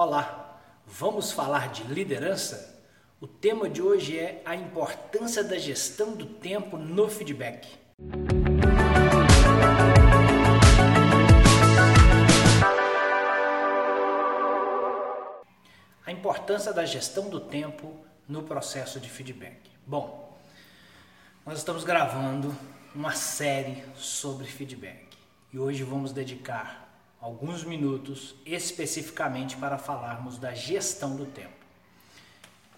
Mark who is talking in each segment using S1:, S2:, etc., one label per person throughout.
S1: Olá, vamos falar de liderança? O tema de hoje é a importância da gestão do tempo no feedback. A importância da gestão do tempo no processo de feedback. Bom, nós estamos gravando uma série sobre feedback e hoje vamos dedicar alguns minutos especificamente para falarmos da gestão do tempo.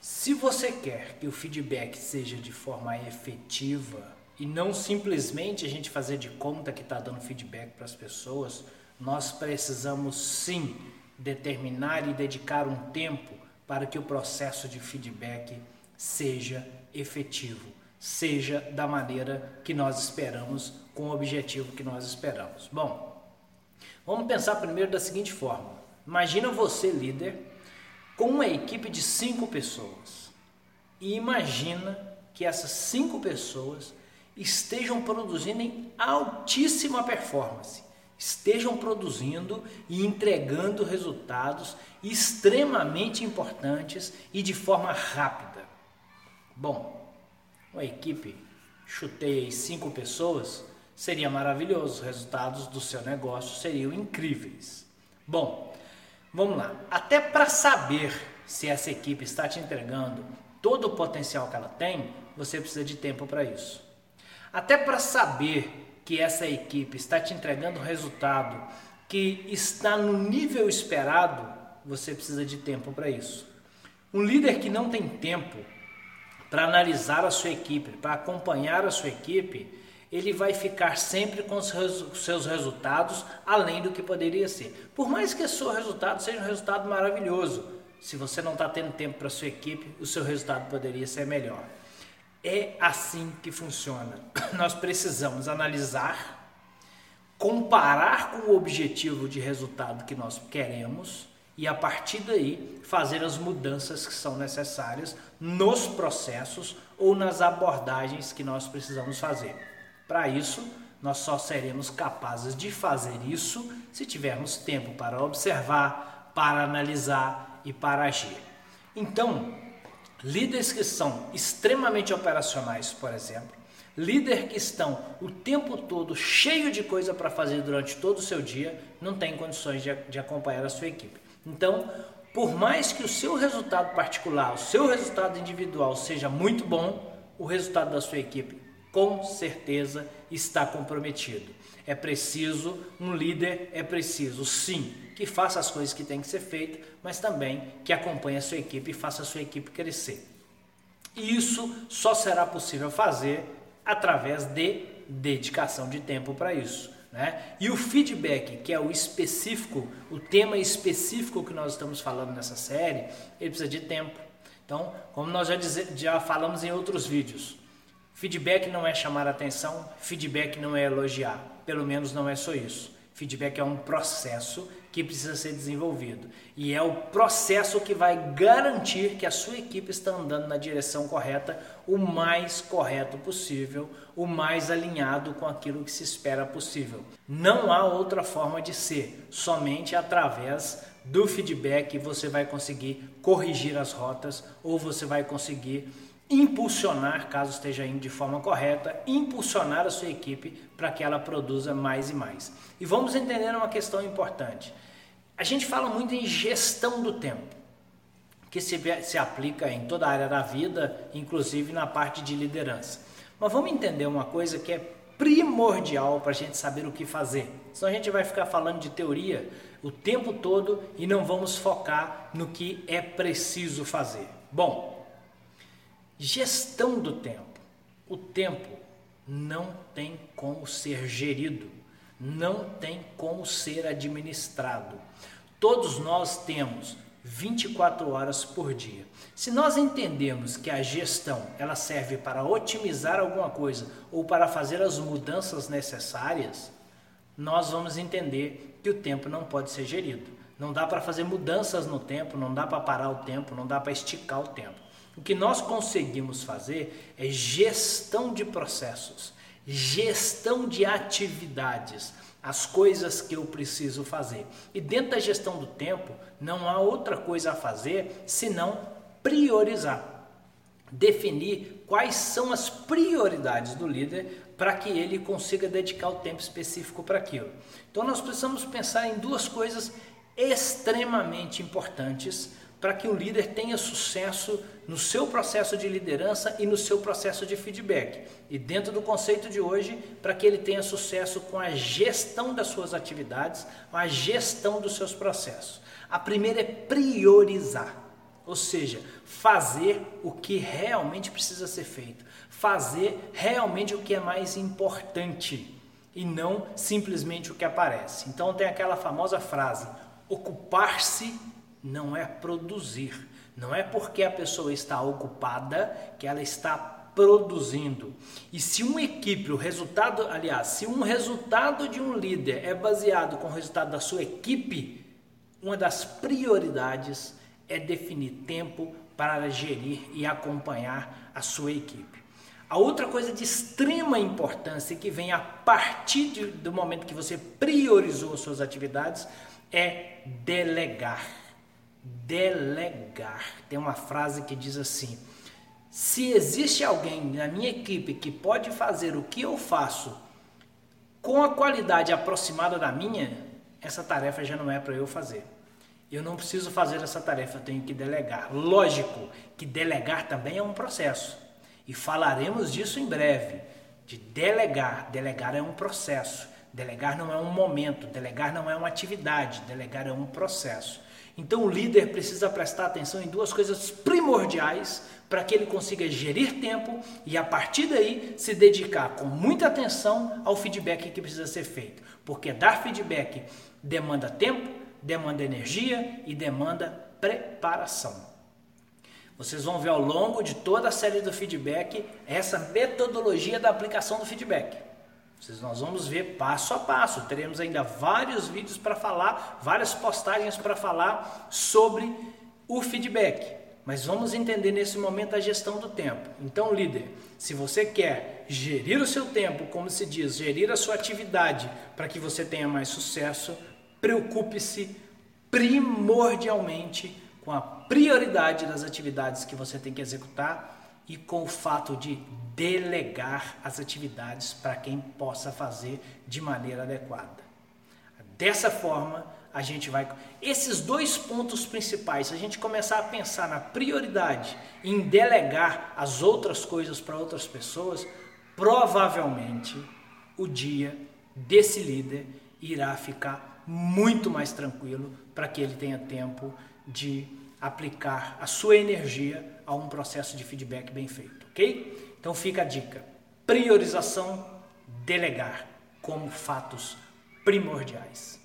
S1: Se você quer que o feedback seja de forma efetiva e não simplesmente a gente fazer de conta que está dando feedback para as pessoas, nós precisamos sim determinar e dedicar um tempo para que o processo de feedback seja efetivo, seja da maneira que nós esperamos, com o objetivo que nós esperamos. Bom, Vamos pensar primeiro da seguinte forma: imagina você, líder, com uma equipe de cinco pessoas. E imagina que essas cinco pessoas estejam produzindo em altíssima performance, estejam produzindo e entregando resultados extremamente importantes e de forma rápida. Bom, uma equipe, chutei cinco pessoas, seria maravilhoso, os resultados do seu negócio seriam incríveis. Bom, vamos lá. Até para saber se essa equipe está te entregando todo o potencial que ela tem, você precisa de tempo para isso. Até para saber que essa equipe está te entregando resultado que está no nível esperado, você precisa de tempo para isso. Um líder que não tem tempo para analisar a sua equipe, para acompanhar a sua equipe, ele vai ficar sempre com os seus resultados além do que poderia ser. Por mais que o seu resultado seja um resultado maravilhoso, se você não está tendo tempo para sua equipe, o seu resultado poderia ser melhor. É assim que funciona. Nós precisamos analisar, comparar com o objetivo de resultado que nós queremos e a partir daí fazer as mudanças que são necessárias nos processos ou nas abordagens que nós precisamos fazer. Para isso, nós só seremos capazes de fazer isso se tivermos tempo para observar, para analisar e para agir. Então, líderes que são extremamente operacionais, por exemplo, líder que estão o tempo todo cheio de coisa para fazer durante todo o seu dia, não tem condições de, de acompanhar a sua equipe. Então, por mais que o seu resultado particular, o seu resultado individual seja muito bom, o resultado da sua equipe com certeza está comprometido. É preciso um líder, é preciso sim que faça as coisas que têm que ser feitas, mas também que acompanhe a sua equipe e faça a sua equipe crescer. E isso só será possível fazer através de dedicação de tempo para isso. Né? E o feedback, que é o específico, o tema específico que nós estamos falando nessa série, ele precisa de tempo. Então, como nós já, dizer, já falamos em outros vídeos, Feedback não é chamar atenção, feedback não é elogiar, pelo menos não é só isso. Feedback é um processo que precisa ser desenvolvido e é o processo que vai garantir que a sua equipe está andando na direção correta, o mais correto possível, o mais alinhado com aquilo que se espera possível. Não há outra forma de ser, somente através do feedback você vai conseguir corrigir as rotas ou você vai conseguir impulsionar, caso esteja indo de forma correta, impulsionar a sua equipe para que ela produza mais e mais. E vamos entender uma questão importante. A gente fala muito em gestão do tempo, que se, se aplica em toda a área da vida, inclusive na parte de liderança. Mas vamos entender uma coisa que é primordial para a gente saber o que fazer. Senão a gente vai ficar falando de teoria o tempo todo e não vamos focar no que é preciso fazer. Bom, Gestão do tempo. O tempo não tem como ser gerido, não tem como ser administrado. Todos nós temos 24 horas por dia. Se nós entendemos que a gestão ela serve para otimizar alguma coisa ou para fazer as mudanças necessárias, nós vamos entender que o tempo não pode ser gerido. Não dá para fazer mudanças no tempo, não dá para parar o tempo, não dá para esticar o tempo. O que nós conseguimos fazer é gestão de processos, gestão de atividades, as coisas que eu preciso fazer. E dentro da gestão do tempo, não há outra coisa a fazer senão priorizar. Definir quais são as prioridades do líder para que ele consiga dedicar o tempo específico para aquilo. Então nós precisamos pensar em duas coisas extremamente importantes para que o líder tenha sucesso no seu processo de liderança e no seu processo de feedback. E dentro do conceito de hoje, para que ele tenha sucesso com a gestão das suas atividades, com a gestão dos seus processos. A primeira é priorizar, ou seja, fazer o que realmente precisa ser feito, fazer realmente o que é mais importante e não simplesmente o que aparece. Então tem aquela famosa frase: ocupar-se não é produzir. Não é porque a pessoa está ocupada que ela está produzindo. E se uma equipe, o resultado, aliás, se um resultado de um líder é baseado com o resultado da sua equipe, uma das prioridades é definir tempo para gerir e acompanhar a sua equipe. A outra coisa de extrema importância que vem a partir de, do momento que você priorizou as suas atividades é delegar delegar. Tem uma frase que diz assim: se existe alguém na minha equipe que pode fazer o que eu faço com a qualidade aproximada da minha, essa tarefa já não é para eu fazer. Eu não preciso fazer essa tarefa, eu tenho que delegar. Lógico que delegar também é um processo. E falaremos disso em breve. De delegar. Delegar é um processo. Delegar não é um momento, delegar não é uma atividade, delegar é um processo. Então o líder precisa prestar atenção em duas coisas primordiais para que ele consiga gerir tempo e a partir daí se dedicar com muita atenção ao feedback que precisa ser feito. Porque dar feedback demanda tempo, demanda energia e demanda preparação. Vocês vão ver ao longo de toda a série do feedback essa metodologia da aplicação do feedback. Nós vamos ver passo a passo. Teremos ainda vários vídeos para falar, várias postagens para falar sobre o feedback. Mas vamos entender nesse momento a gestão do tempo. Então, líder, se você quer gerir o seu tempo, como se diz, gerir a sua atividade para que você tenha mais sucesso, preocupe-se primordialmente com a prioridade das atividades que você tem que executar e com o fato de delegar as atividades para quem possa fazer de maneira adequada. Dessa forma, a gente vai. Esses dois pontos principais, se a gente começar a pensar na prioridade em delegar as outras coisas para outras pessoas, provavelmente o dia desse líder irá ficar muito mais tranquilo para que ele tenha tempo de aplicar a sua energia a um processo de feedback bem feito, ok? Então fica a dica: priorização, delegar como fatos primordiais.